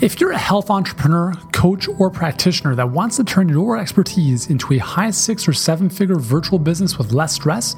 If you're a health entrepreneur, coach, or practitioner that wants to turn your expertise into a high six or seven figure virtual business with less stress,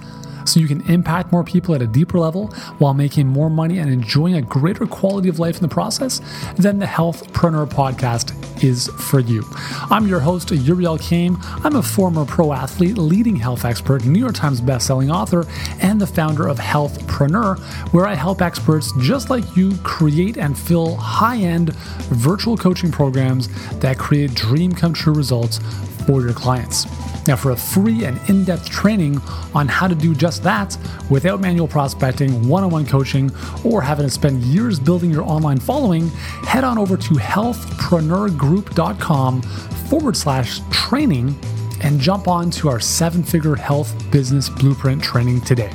so you can impact more people at a deeper level while making more money and enjoying a greater quality of life in the process, then the Healthpreneur podcast is for you. I'm your host, Yuri Elkaim. I'm a former pro athlete, leading health expert, New York Times bestselling author, and the founder of Healthpreneur, where I help experts just like you create and fill high end virtual coaching programs that create dream come true results for your clients. Now, for a free and in depth training on how to do just that without manual prospecting, one on one coaching, or having to spend years building your online following, head on over to healthpreneurgroup.com forward slash training and jump on to our seven figure health business blueprint training today.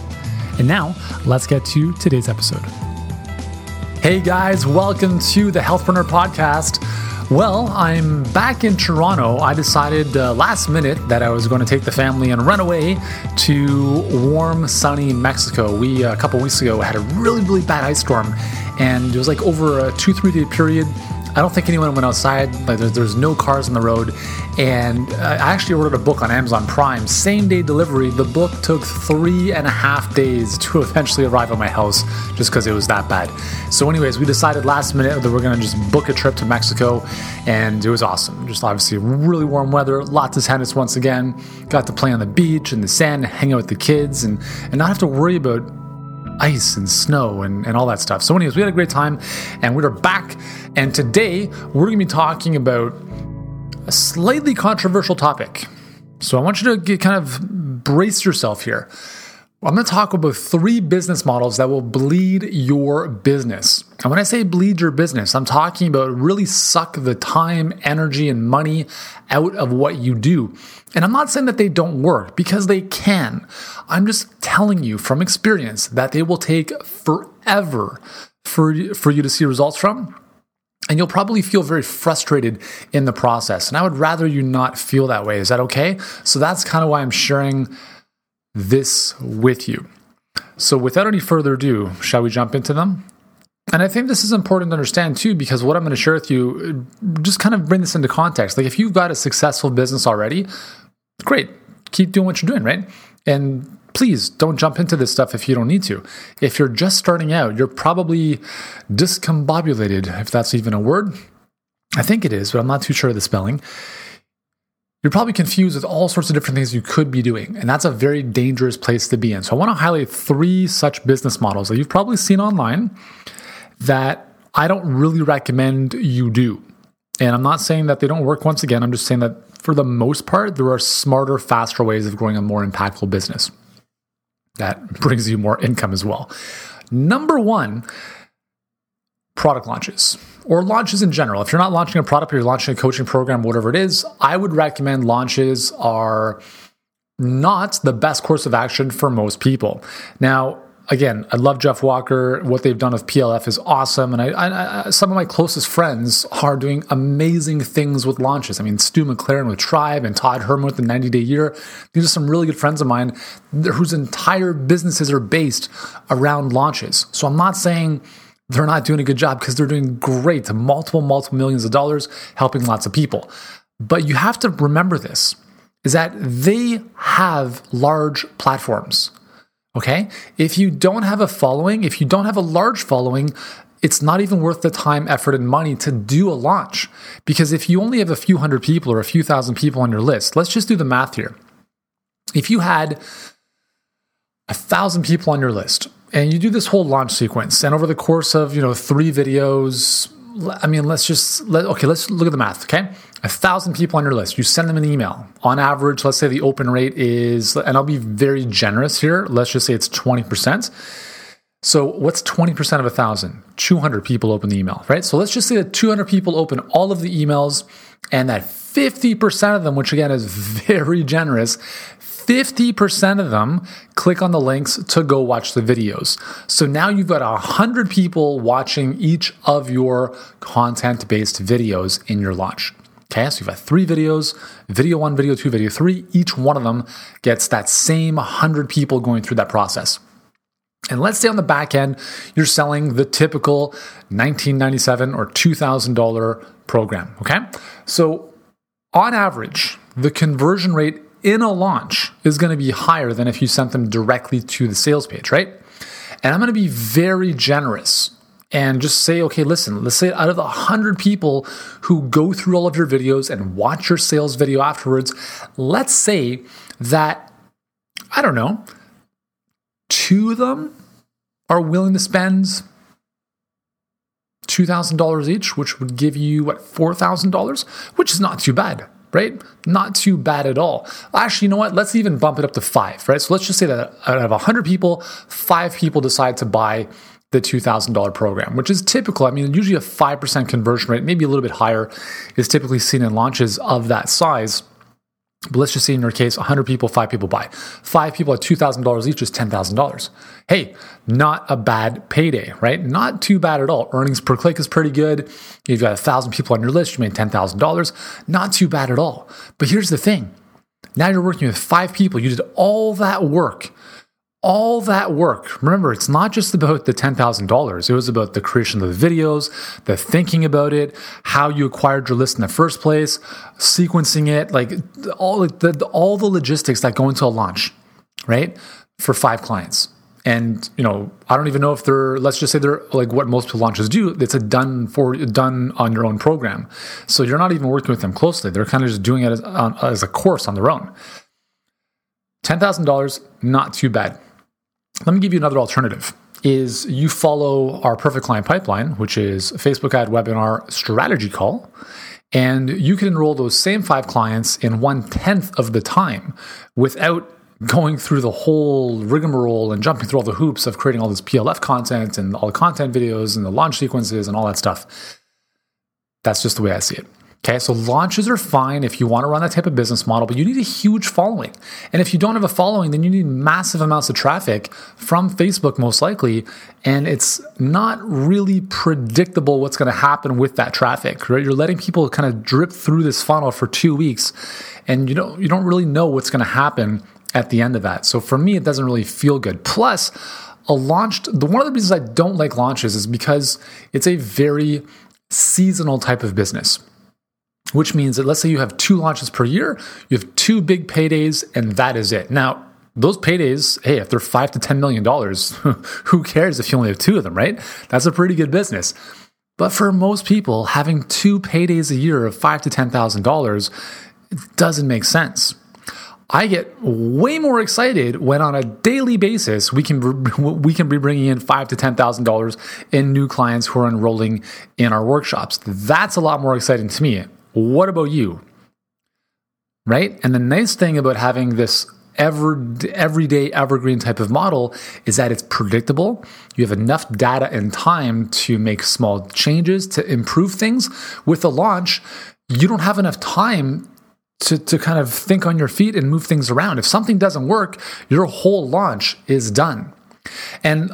And now, let's get to today's episode. Hey guys, welcome to the Healthpreneur Podcast. Well, I'm back in Toronto. I decided uh, last minute that I was going to take the family and run away to warm, sunny Mexico. We, uh, a couple weeks ago, had a really, really bad ice storm, and it was like over a two, three day period. I don't think anyone went outside. Like there's, there's no cars on the road, and I actually ordered a book on Amazon Prime, same day delivery. The book took three and a half days to eventually arrive at my house, just because it was that bad. So, anyways, we decided last minute that we're gonna just book a trip to Mexico, and it was awesome. Just obviously really warm weather, lots of tennis once again. Got to play on the beach in the sand, hang out with the kids, and and not have to worry about ice and snow and, and all that stuff. So, anyways, we had a great time and we are back. And today we're going to be talking about a slightly controversial topic. So, I want you to get, kind of brace yourself here. I'm going to talk about three business models that will bleed your business. And when I say bleed your business, I'm talking about really suck the time, energy, and money out of what you do. And I'm not saying that they don't work because they can. I'm just telling you from experience that they will take forever for, for you to see results from. And you'll probably feel very frustrated in the process. And I would rather you not feel that way. Is that okay? So that's kind of why I'm sharing this with you. So, without any further ado, shall we jump into them? And I think this is important to understand too, because what I'm going to share with you, just kind of bring this into context. Like, if you've got a successful business already, great, keep doing what you're doing, right? And please don't jump into this stuff if you don't need to. If you're just starting out, you're probably discombobulated, if that's even a word. I think it is, but I'm not too sure of the spelling you're probably confused with all sorts of different things you could be doing. And that's a very dangerous place to be in. So I want to highlight three such business models that you've probably seen online that I don't really recommend you do. And I'm not saying that they don't work once again. I'm just saying that for the most part, there are smarter, faster ways of growing a more impactful business that brings you more income as well. Number one, product launches or launches in general. If you're not launching a product or you're launching a coaching program, whatever it is, I would recommend launches are not the best course of action for most people. Now, again, I love Jeff Walker. What they've done with PLF is awesome. And I, I, I, some of my closest friends are doing amazing things with launches. I mean, Stu McLaren with Tribe and Todd Herman with the 90 Day Year. These are some really good friends of mine whose entire businesses are based around launches. So I'm not saying they're not doing a good job because they're doing great, multiple, multiple millions of dollars, helping lots of people. But you have to remember this is that they have large platforms. Okay? If you don't have a following, if you don't have a large following, it's not even worth the time, effort, and money to do a launch. Because if you only have a few hundred people or a few thousand people on your list, let's just do the math here. If you had a thousand people on your list, and you do this whole launch sequence. And over the course of you know three videos i mean let's just let, okay let's look at the math okay? A thousand people on your list. You send them an email. On average let's say the open rate is and i'll be very generous here. Let's just say it's 20% so what's 20% of a thousand? 200 people open the email right? So let's just say that 200 people open all of the emails and that 50% of them which again is very generous 50% of them click on the links to go watch the videos. So now you've got 100 people watching each of your content based videos in your launch. Okay, so you've got three videos video one, video two, video three. Each one of them gets that same 100 people going through that process. And let's say on the back end, you're selling the typical 1997 or $2,000 program. Okay. So on average, the conversion rate in a launch is going to be higher than if you sent them directly to the sales page, right? And I'm going to be very generous and just say, okay, listen, let's say out of the 100 people who go through all of your videos and watch your sales video afterwards, let's say that, I don't know, two of them are willing to spend $2,000 each, which would give you, what, $4,000, which is not too bad, right? Not too bad at all. Actually, you know what? Let's even bump it up to five, right? So let's just say that out of 100 people, five people decide to buy the $2,000 program, which is typical. I mean, usually a 5% conversion rate, maybe a little bit higher, is typically seen in launches of that size. But let's just say in your case, 100 people, five people buy. Five people at $2,000 each is $10,000. Hey, not a bad payday, right? Not too bad at all. Earnings per click is pretty good. You've got 1,000 people on your list, you made $10,000. Not too bad at all. But here's the thing now you're working with five people. You did all that work all that work. Remember, it's not just about the $10,000. It was about the creation of the videos, the thinking about it, how you acquired your list in the first place, sequencing it, like all the, all the logistics that go into a launch, right? For five clients. And, you know, I don't even know if they're, let's just say they're like what most launches do. It's a done for, done on your own program. So you're not even working with them closely. They're kind of just doing it as, as a course on their own. $10,000, not too bad let me give you another alternative is you follow our perfect client pipeline, which is Facebook ad webinar strategy call. And you can enroll those same five clients in one tenth of the time without going through the whole rigmarole and jumping through all the hoops of creating all this PLF content and all the content videos and the launch sequences and all that stuff. That's just the way I see it. Okay, so launches are fine if you want to run that type of business model, but you need a huge following. And if you don't have a following, then you need massive amounts of traffic from Facebook, most likely. And it's not really predictable what's going to happen with that traffic, right? You're letting people kind of drip through this funnel for two weeks, and you don't you don't really know what's going to happen at the end of that. So for me, it doesn't really feel good. Plus, a launched the one of the reasons I don't like launches is because it's a very seasonal type of business which means that let's say you have two launches per year, you have two big paydays, and that is it. Now, those paydays, hey, if they're five to ten million dollars, who cares if you only have two of them, right? That's a pretty good business. But for most people, having two paydays a year of five to ten thousand dollars doesn't make sense. I get way more excited when on a daily basis we can we can be bringing in five to ten thousand dollars in new clients who are enrolling in our workshops. That's a lot more exciting to me. What about you? Right? And the nice thing about having this ever everyday evergreen type of model is that it's predictable. You have enough data and time to make small changes to improve things. With a launch, you don't have enough time to, to kind of think on your feet and move things around. If something doesn't work, your whole launch is done. And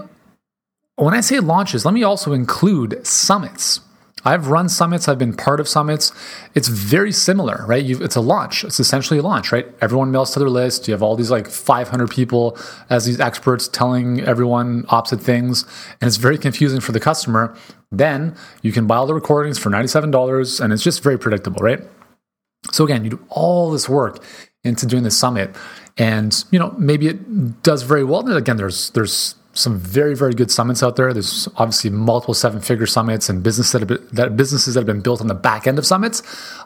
when I say launches, let me also include summits. I've run summits, I've been part of summits. It's very similar, right? You've, it's a launch. It's essentially a launch, right? Everyone mails to their list. You have all these like 500 people as these experts telling everyone opposite things, and it's very confusing for the customer. Then you can buy all the recordings for $97, and it's just very predictable, right? So again, you do all this work into doing the summit, and you know maybe it does very well. Again, there's there's some very very good summits out there. There's obviously multiple seven figure summits and business that, been, that businesses that have been built on the back end of summits.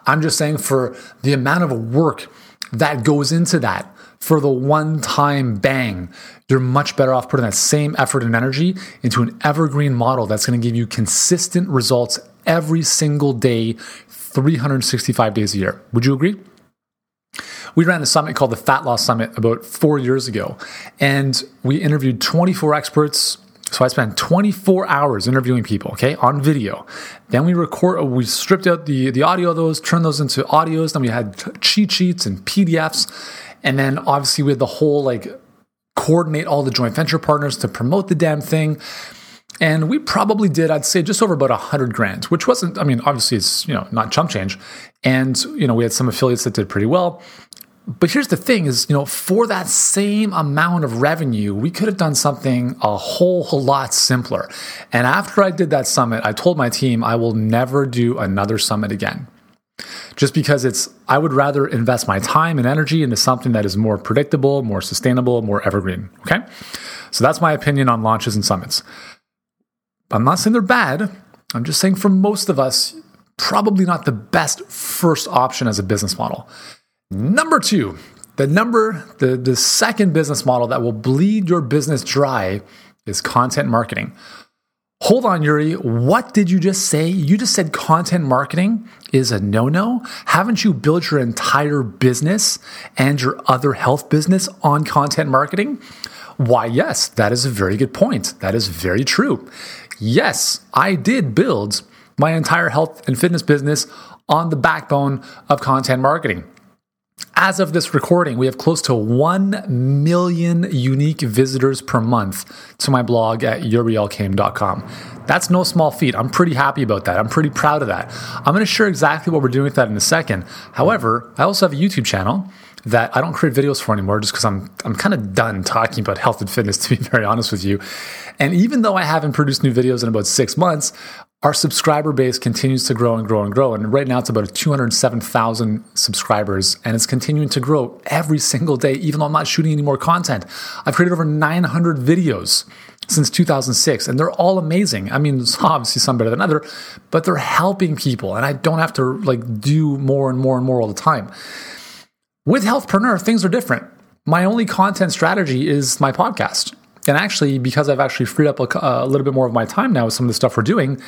I'm just saying for the amount of work that goes into that for the one time bang, you're much better off putting that same effort and energy into an evergreen model that's going to give you consistent results every single day, 365 days a year. Would you agree? We ran a summit called the Fat Loss Summit about four years ago, and we interviewed 24 experts. So I spent 24 hours interviewing people, okay, on video. Then we record, uh, we stripped out the, the audio of those, turned those into audios. Then we had cheat sheets and PDFs. And then obviously we had the whole like coordinate all the joint venture partners to promote the damn thing. And we probably did, I'd say, just over about a hundred grand, which wasn't, I mean, obviously it's, you know, not chump change. And, you know, we had some affiliates that did pretty well. But here's the thing is, you know, for that same amount of revenue, we could have done something a whole, lot simpler. And after I did that summit, I told my team I will never do another summit again. Just because it's, I would rather invest my time and energy into something that is more predictable, more sustainable, more evergreen. Okay. So that's my opinion on launches and summits. I'm not saying they're bad. I'm just saying for most of us, probably not the best first option as a business model. Number two, the number, the, the second business model that will bleed your business dry is content marketing. Hold on, Yuri. What did you just say? You just said content marketing is a no no? Haven't you built your entire business and your other health business on content marketing? Why, yes, that is a very good point. That is very true. Yes, I did build my entire health and fitness business on the backbone of content marketing. As of this recording, we have close to 1 million unique visitors per month to my blog at yurielkaim.com. That's no small feat. I'm pretty happy about that. I'm pretty proud of that. I'm going to share exactly what we're doing with that in a second. However, I also have a YouTube channel that I don't create videos for anymore just because I'm I'm kind of done talking about health and fitness to be very honest with you. And even though I haven't produced new videos in about 6 months, our subscriber base continues to grow and grow and grow. And right now it's about 207,000 subscribers and it's continuing to grow every single day, even though I'm not shooting any more content. I've created over 900 videos since 2006 and they're all amazing. I mean, obviously some better than other, but they're helping people and I don't have to like do more and more and more all the time. With Healthpreneur, things are different. My only content strategy is my podcast. And actually, because I've actually freed up a, a, little bit more of my time now with some of the stuff we're doing,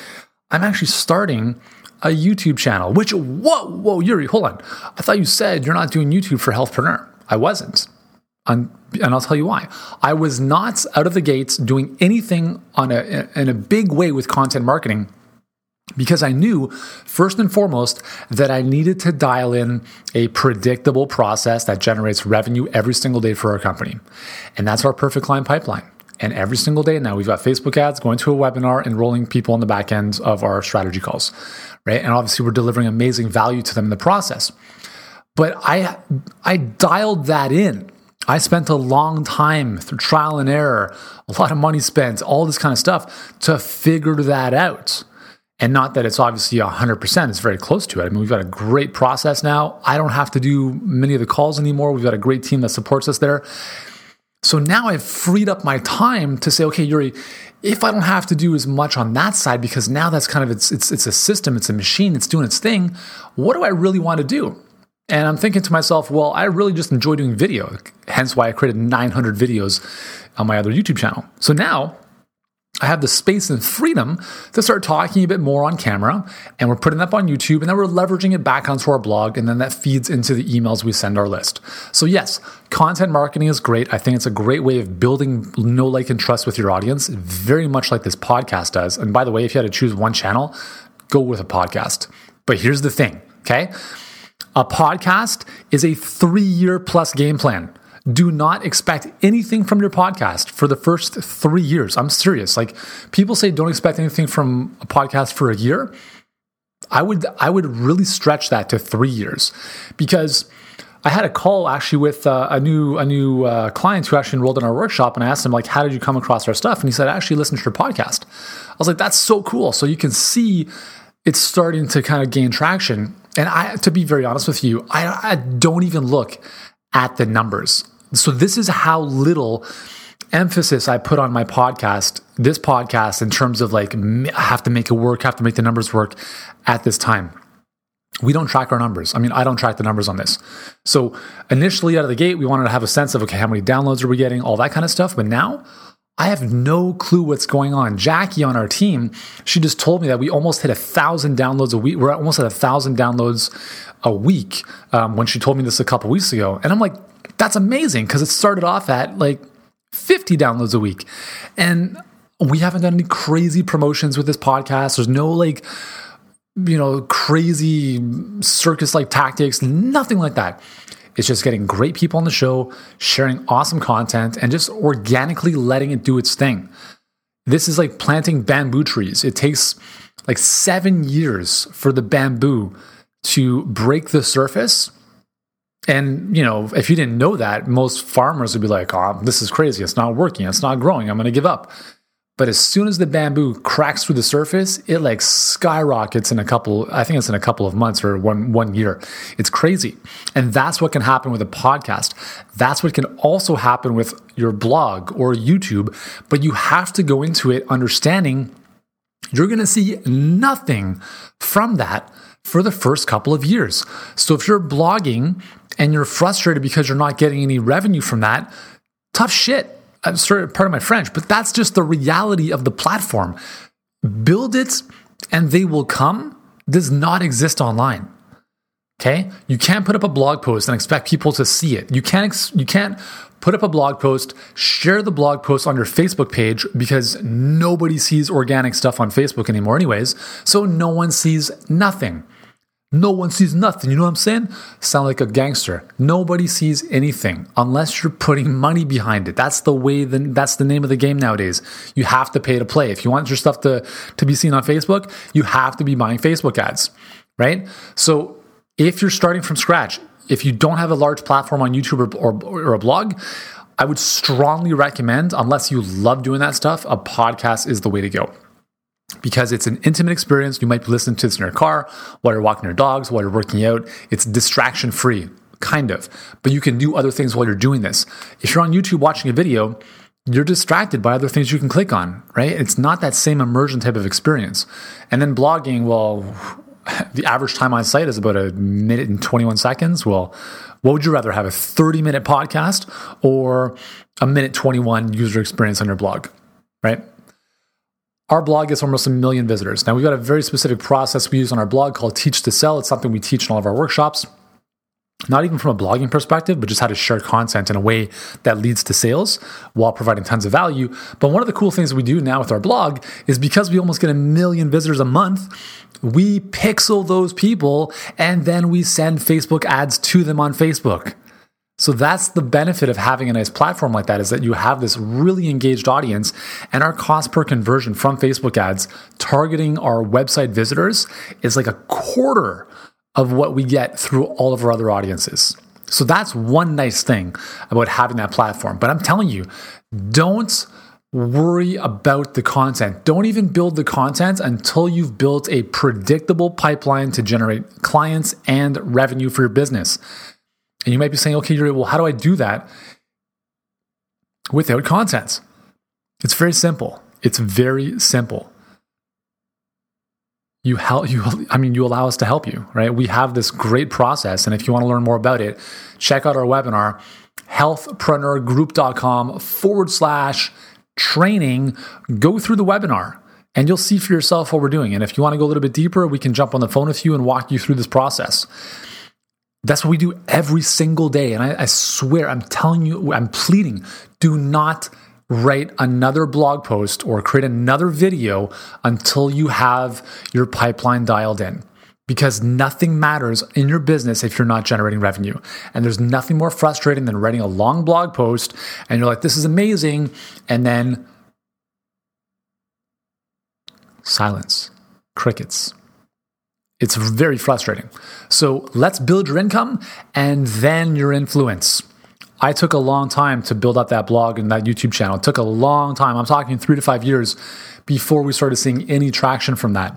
I'm actually starting a YouTube channel. Which, whoa, whoa, Yuri, hold on. I thought you said you're not doing YouTube for Healthpreneur. I wasn't. and I'll tell you why. I was not out of the gates doing anything on a, in a big way with content marketing because I knew first and foremost that I needed to dial in a predictable process that generates revenue every single day for our company. And that's our perfect client pipeline. And every single day now, we've got Facebook ads going to a webinar, enrolling people on the back end of our strategy calls, right? And obviously, we're delivering amazing value to them in the process. But I, I dialed that in. I spent a long time through trial and error, a lot of money spent, all this kind of stuff to figure that out. And not that it's obviously 100%, it's very close to it. I mean, we've got a great process now. I don't have to do many of the calls anymore. We've got a great team that supports us there. So now I've freed up my time to say, okay, Yuri, if I don't have to do as much on that side, because now that's kind of it's it's it's a system, it's a machine, it's doing its thing. What do I really want to do? And I'm thinking to myself, well, I really just enjoy doing video. Hence why I created 900 videos on my other YouTube channel. So now I have the space and freedom to start talking a bit more on camera, and we're putting that up on YouTube, and then we're leveraging it back onto our blog, and then that feeds into the emails we send our list. So, yes, content marketing is great. I think it's a great way of building know, like, and trust with your audience, very much like this podcast does. And by the way, if you had to choose one channel, go with a podcast. But here's the thing, okay? A podcast is a three year plus game plan do not expect anything from your podcast for the first three years. I'm serious. Like people say, don't expect anything from a podcast for a year. I would I would really stretch that to three years because I had a call actually with uh, a new a new uh, client who actually enrolled in our workshop, and I asked him like, "How did you come across our stuff?" And he said, "I actually listened to your podcast." I was like, "That's so cool!" So you can see it's starting to kind of gain traction. And I, to be very honest with you, I, I don't even look at the numbers. So this is how little emphasis I put on my podcast, this podcast, in terms of like, I have to make it work, have to make the numbers work at this time. We don't track our numbers. I mean, I don't track the numbers on this. So initially out of the gate, we wanted to have a sense of, okay, how many downloads are we getting, all that kind of stuff. But now I have no clue what's going on. Jackie on our team, she just told me that we almost hit a thousand downloads a week. We're almost at a thousand downloads a week um, when she told me this a couple weeks ago. And I'm like, that's amazing because it started off at like 50 downloads a week. And we haven't done any crazy promotions with this podcast. There's no like, you know, crazy circus like tactics, nothing like that. It's just getting great people on the show, sharing awesome content, and just organically letting it do its thing. This is like planting bamboo trees. It takes like seven years for the bamboo to break the surface And, you know, if you didn't know that, most farmers would be like, oh, this is crazy. It's not working. It's not growing. I'm going to give up. But as soon as the bamboo cracks through the surface, it like skyrockets in a couple, I think it's in a couple of months or one, one year. It's crazy. And that's what can happen with a podcast. That's what can also happen with your blog or YouTube. But you have to go into it understanding you're going to see nothing from that for the first couple of years. So if you're blogging and you're frustrated because you're not getting any revenue from that, tough shit. I'm sorry, part of my French, but that's just the reality of the platform. Build it and they will come does not exist online. Okay? You can't put up a blog post and expect people to see it. You can't you can't put up a blog post, share the blog post on your Facebook page because nobody sees organic stuff on Facebook anymore anyways. So no one sees nothing. No one sees nothing. You know what I'm saying? Sound like a gangster. Nobody sees anything unless you're putting money behind it. That's the way. The, that's the name of the game nowadays. You have to pay to play. If you want your stuff to to be seen on Facebook, you have to be buying Facebook ads, right? So if you're starting from scratch, if you don't have a large platform on YouTube or, or, or a blog, I would strongly recommend, unless you love doing that stuff, a podcast is the way to go because it's an intimate experience. You might be listening to this in your car while you're walking your dogs, while you're working out. It's distraction free, kind of, but you can do other things while you're doing this. If you're on YouTube watching a video, you're distracted by other things you can click on, right? It's not that same immersion type of experience. And then blogging, well, the average time on site is about a minute and 21 seconds. Well, what would you rather have a 30 minute podcast or a minute 21 user experience on your blog, right? Our blog gets almost a million visitors. Now, we've got a very specific process we use on our blog called Teach to Sell. It's something we teach in all of our workshops, not even from a blogging perspective, but just how to share content in a way that leads to sales while providing tons of value. But one of the cool things we do now with our blog is because we almost get a million visitors a month, we pixel those people and then we send Facebook ads to them on Facebook. So that's the benefit of having a nice platform like that is that you have this really engaged audience and our cost per conversion from Facebook ads targeting our website visitors is like a quarter of what we get through all of our other audiences. So that's one nice thing about having that platform. But I'm telling you, don't worry about the content. Don't even build the content until you've built a predictable pipeline to generate clients and revenue for your business. And you might be saying, okay, well, how do I do that without content? It's very simple. It's very simple. You help you I mean you allow us to help you, right? We have this great process and if you want to learn more about it, check out our webinar healthpreneurgroup.com forward slash training. Go through the webinar and you'll see for yourself what we're doing. And if you want to go a little bit deeper, we can jump on the phone with you and walk you through this process. That's what we do every single day. And I, I, swear, I'm telling you, I'm pleading, do not write another blog post or create another video until you have your pipeline dialed in. Because nothing matters in your business if you're not generating revenue. And there's nothing more frustrating than writing a long blog post and you're like, this is amazing. And then silence, crickets. It's very frustrating. So let's build your income and then your influence. I took a long time to build up that blog and that YouTube channel. It took a long time. I'm talking three to five years before we started seeing any traction from that.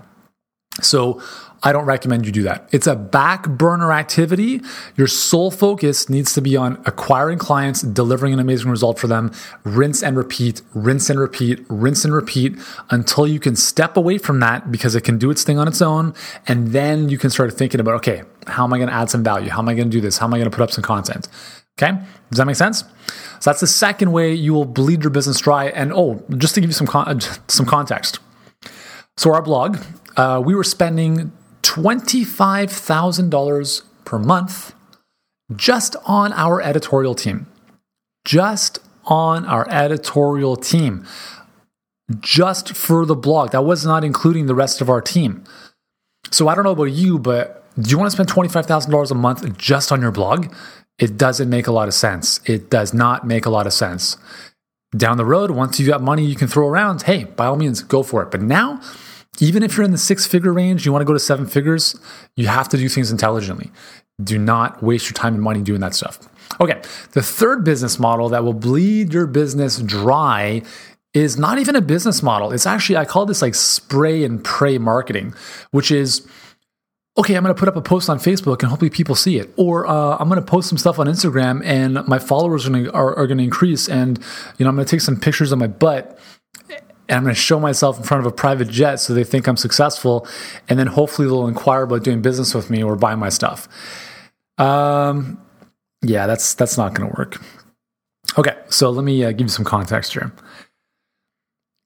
So I don't recommend you do that. It's a back burner activity. Your sole focus needs to be on acquiring clients, delivering an amazing result for them, rinse and repeat, rinse and repeat, rinse and repeat until you can step away from that because it can do its thing on its own. And then you can start thinking about, okay, how am I going to add some value? How am I going to do this? How am I going to put up some content? Okay. Does that make sense? So that's the second way you will bleed your business dry. And oh, just to give you some, con- some context. So our blog, uh, we were spending $25,000 per month just on our editorial team. Just on our editorial team. Just for the blog. That was not including the rest of our team. So I don't know about you, but do you want to spend $25,000 a month just on your blog? It doesn't make a lot of sense. It does not make a lot of sense. Down the road, once you've got money you can throw around, hey, by all means, go for it. But now, even if you're in the six figure range, you want to go to seven figures, you have to do things intelligently. Do not waste your time and money doing that stuff. Okay, the third business model that will bleed your business dry is not even a business model. It's actually, I call this like spray and pray marketing, which is okay, I'm going to put up a post on Facebook and hopefully people see it. Or uh, I'm going to post some stuff on Instagram and my followers are going are, are going to increase. And, you know, I'm going to take some pictures of my butt and I'm going to show myself in front of a private jet so they think I'm successful. And then hopefully they'll inquire about doing business with me or buy my stuff. Um, yeah, that's, that's not going to work. Okay, so let me uh, give you some context here.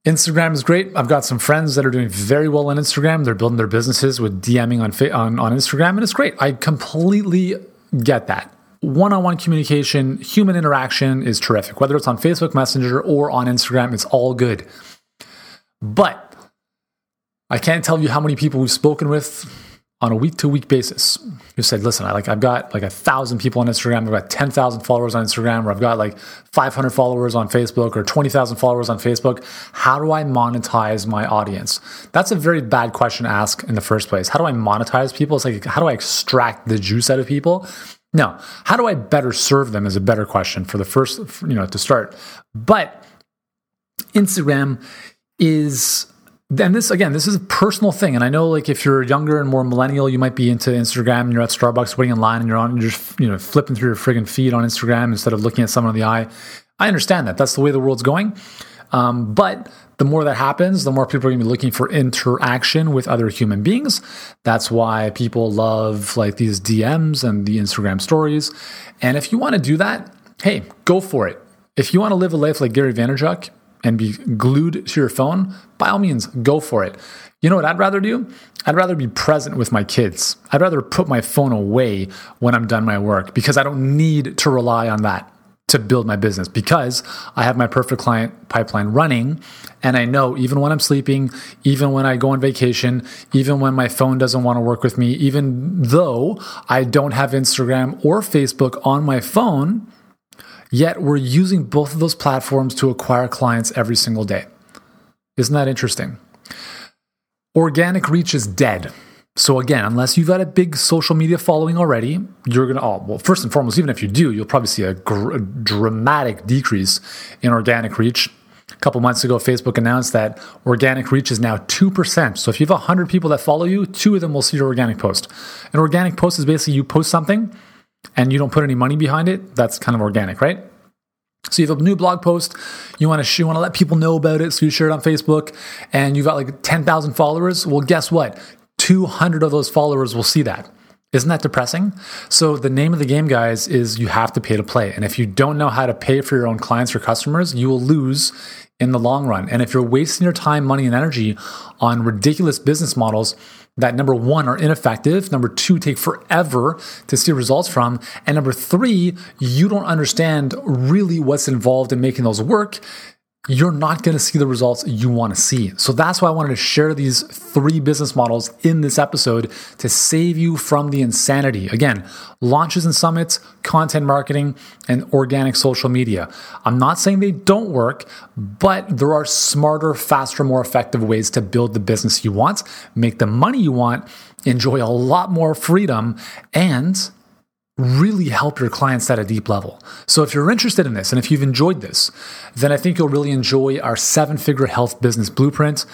Instagram is great. I've got some friends that are doing very well on Instagram. They're building their businesses with DMing on, on, on Instagram, and it's great. I completely get that. One on one communication, human interaction is terrific. Whether it's on Facebook Messenger or on Instagram, it's all good. But I can't tell you how many people we've spoken with on a week to week basis who said, listen, I like I've got like a thousand people on Instagram, I've got 10,000 followers on Instagram, or I've got like 500 followers on Facebook or 20,000 followers on Facebook. How do I monetize my audience? That's a very bad question to ask in the first place. How do I monetize people? It's like, how do I extract the juice out of people? No, how do I better serve them is a better question for the first, you know, to start. But Instagram is and this again, this is a personal thing. And I know like if you're younger and more millennial, you might be into Instagram and you're at Starbucks waiting in line and you're on you're just you know flipping through your friggin' feed on Instagram instead of looking at someone in the eye. I understand that. That's the way the world's going. Um, but the more that happens, the more people are going to be looking for interaction with other human beings. That's why people love like these DMs and the Instagram stories. And if you want to do that, hey, go for it. If you want to live a life like Gary Vaynerchuk, and be glued to your phone, by all means, go for it. You know what I'd rather do? I'd rather be present with my kids. I'd rather put my phone away when I'm done my work because I don't need to rely on that to build my business because I have my perfect client pipeline running. And I know even when I'm sleeping, even when I go on vacation, even when my phone doesn't want to work with me, even though I don't have Instagram or Facebook on my phone, Yet we're using both of those platforms to acquire clients every single day. Isn't that interesting? Organic reach is dead. So again, unless you've got a big social media following already, you're gonna. Oh, well, first and foremost, even if you do, you'll probably see a, gr- a dramatic decrease in organic reach. A couple months ago, Facebook announced that organic reach is now 2%. So if you have 100 people that follow you, two of them will see your organic post. An organic post is basically you post something and you don't put any money behind it, that's kind of organic, right? So you have a new blog post, you want to you want to let people know about it, so you share it on Facebook, and you've got like 10,000 followers. Well, guess what? 200 of those followers will see that. Isn't that depressing? So the name of the game, guys, is you have to pay to play. And if you don't know how to pay for your own clients or customers, you will lose in the long run. And if you're wasting your time, money, and energy on ridiculous business models, that number one are ineffective, number two take forever to see results from, and number three, you don't understand really what's involved in making those work you're not going to see the results you want to see. So that's why I wanted to share these three business models in this episode to save you from the insanity. Again, launches and summits, content marketing, and organic social media. I'm not saying they don't work, but there are smarter, faster, more effective ways to build the business you want, make the money you want, enjoy a lot more freedom, and really help your clients at a deep level. So if you're interested in this and if you've enjoyed this, then I think you'll really enjoy our seven figure health business blueprint.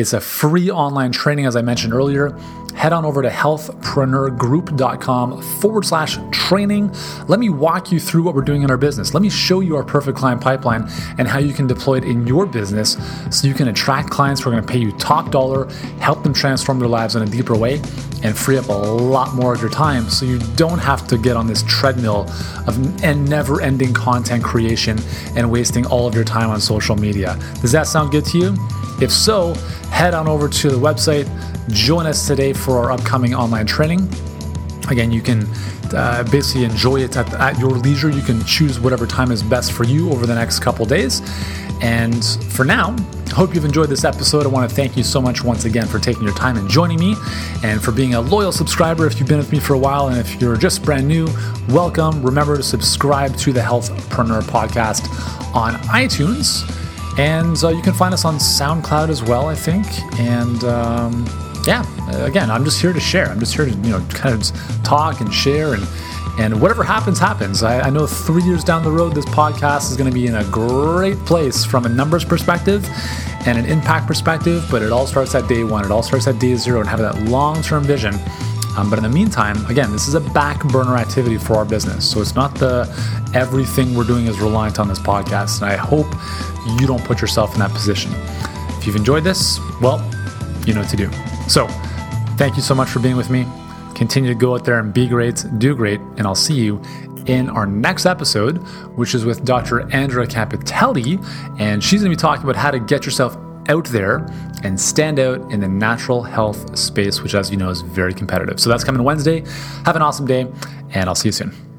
It's a free online training, as I mentioned earlier. Head on over to healthpreneurgroup.com forward slash training. Let me walk you through what we're doing in our business. Let me show you our perfect client pipeline and how you can deploy it in your business so you can attract clients who are going to pay you top dollar, help them transform their lives in a deeper way, and free up a lot more of your time so you don't have to get on this treadmill of never ending content creation and wasting all of your time on social media. Does that sound good to you? If so, head on over to the website, join us today for our upcoming online training. Again, you can uh, basically enjoy it at, at, your leisure. You can choose whatever time is best for you over the next couple days. And for now, hope you've enjoyed this episode. I want to thank you so much once again for taking your time and joining me, and for being a loyal subscriber if you've been with me for a while. And if you're just brand new, welcome. Remember to subscribe to the Healthpreneur podcast on iTunes. And uh, you can find us on SoundCloud as well, I think. And um, yeah, again, I'm just here to share. I'm just here to you know kind of talk and share and and whatever happens, happens. I, I, know three years down the road, this podcast is going to be in a great place from a numbers perspective and an impact perspective, but it all starts at day one. It all starts at day zero and having that long term vision. Um, but in the meantime, again, this is a back burner activity for our business. So it's not the everything we're doing is reliant on this podcast. And I hope you don't put yourself in that position. If you've enjoyed this, well, you know what to do. So thank you so much for being with me. Continue to go out there and be great, do great, and I'll see you in our next episode, which is with Dr. Andrea Capitelli, and she's going to be talking about how to get yourself out there and stand out in the natural health space, which, as you know, is very competitive. So that's coming Wednesday. Have an awesome day, and I'll see you soon.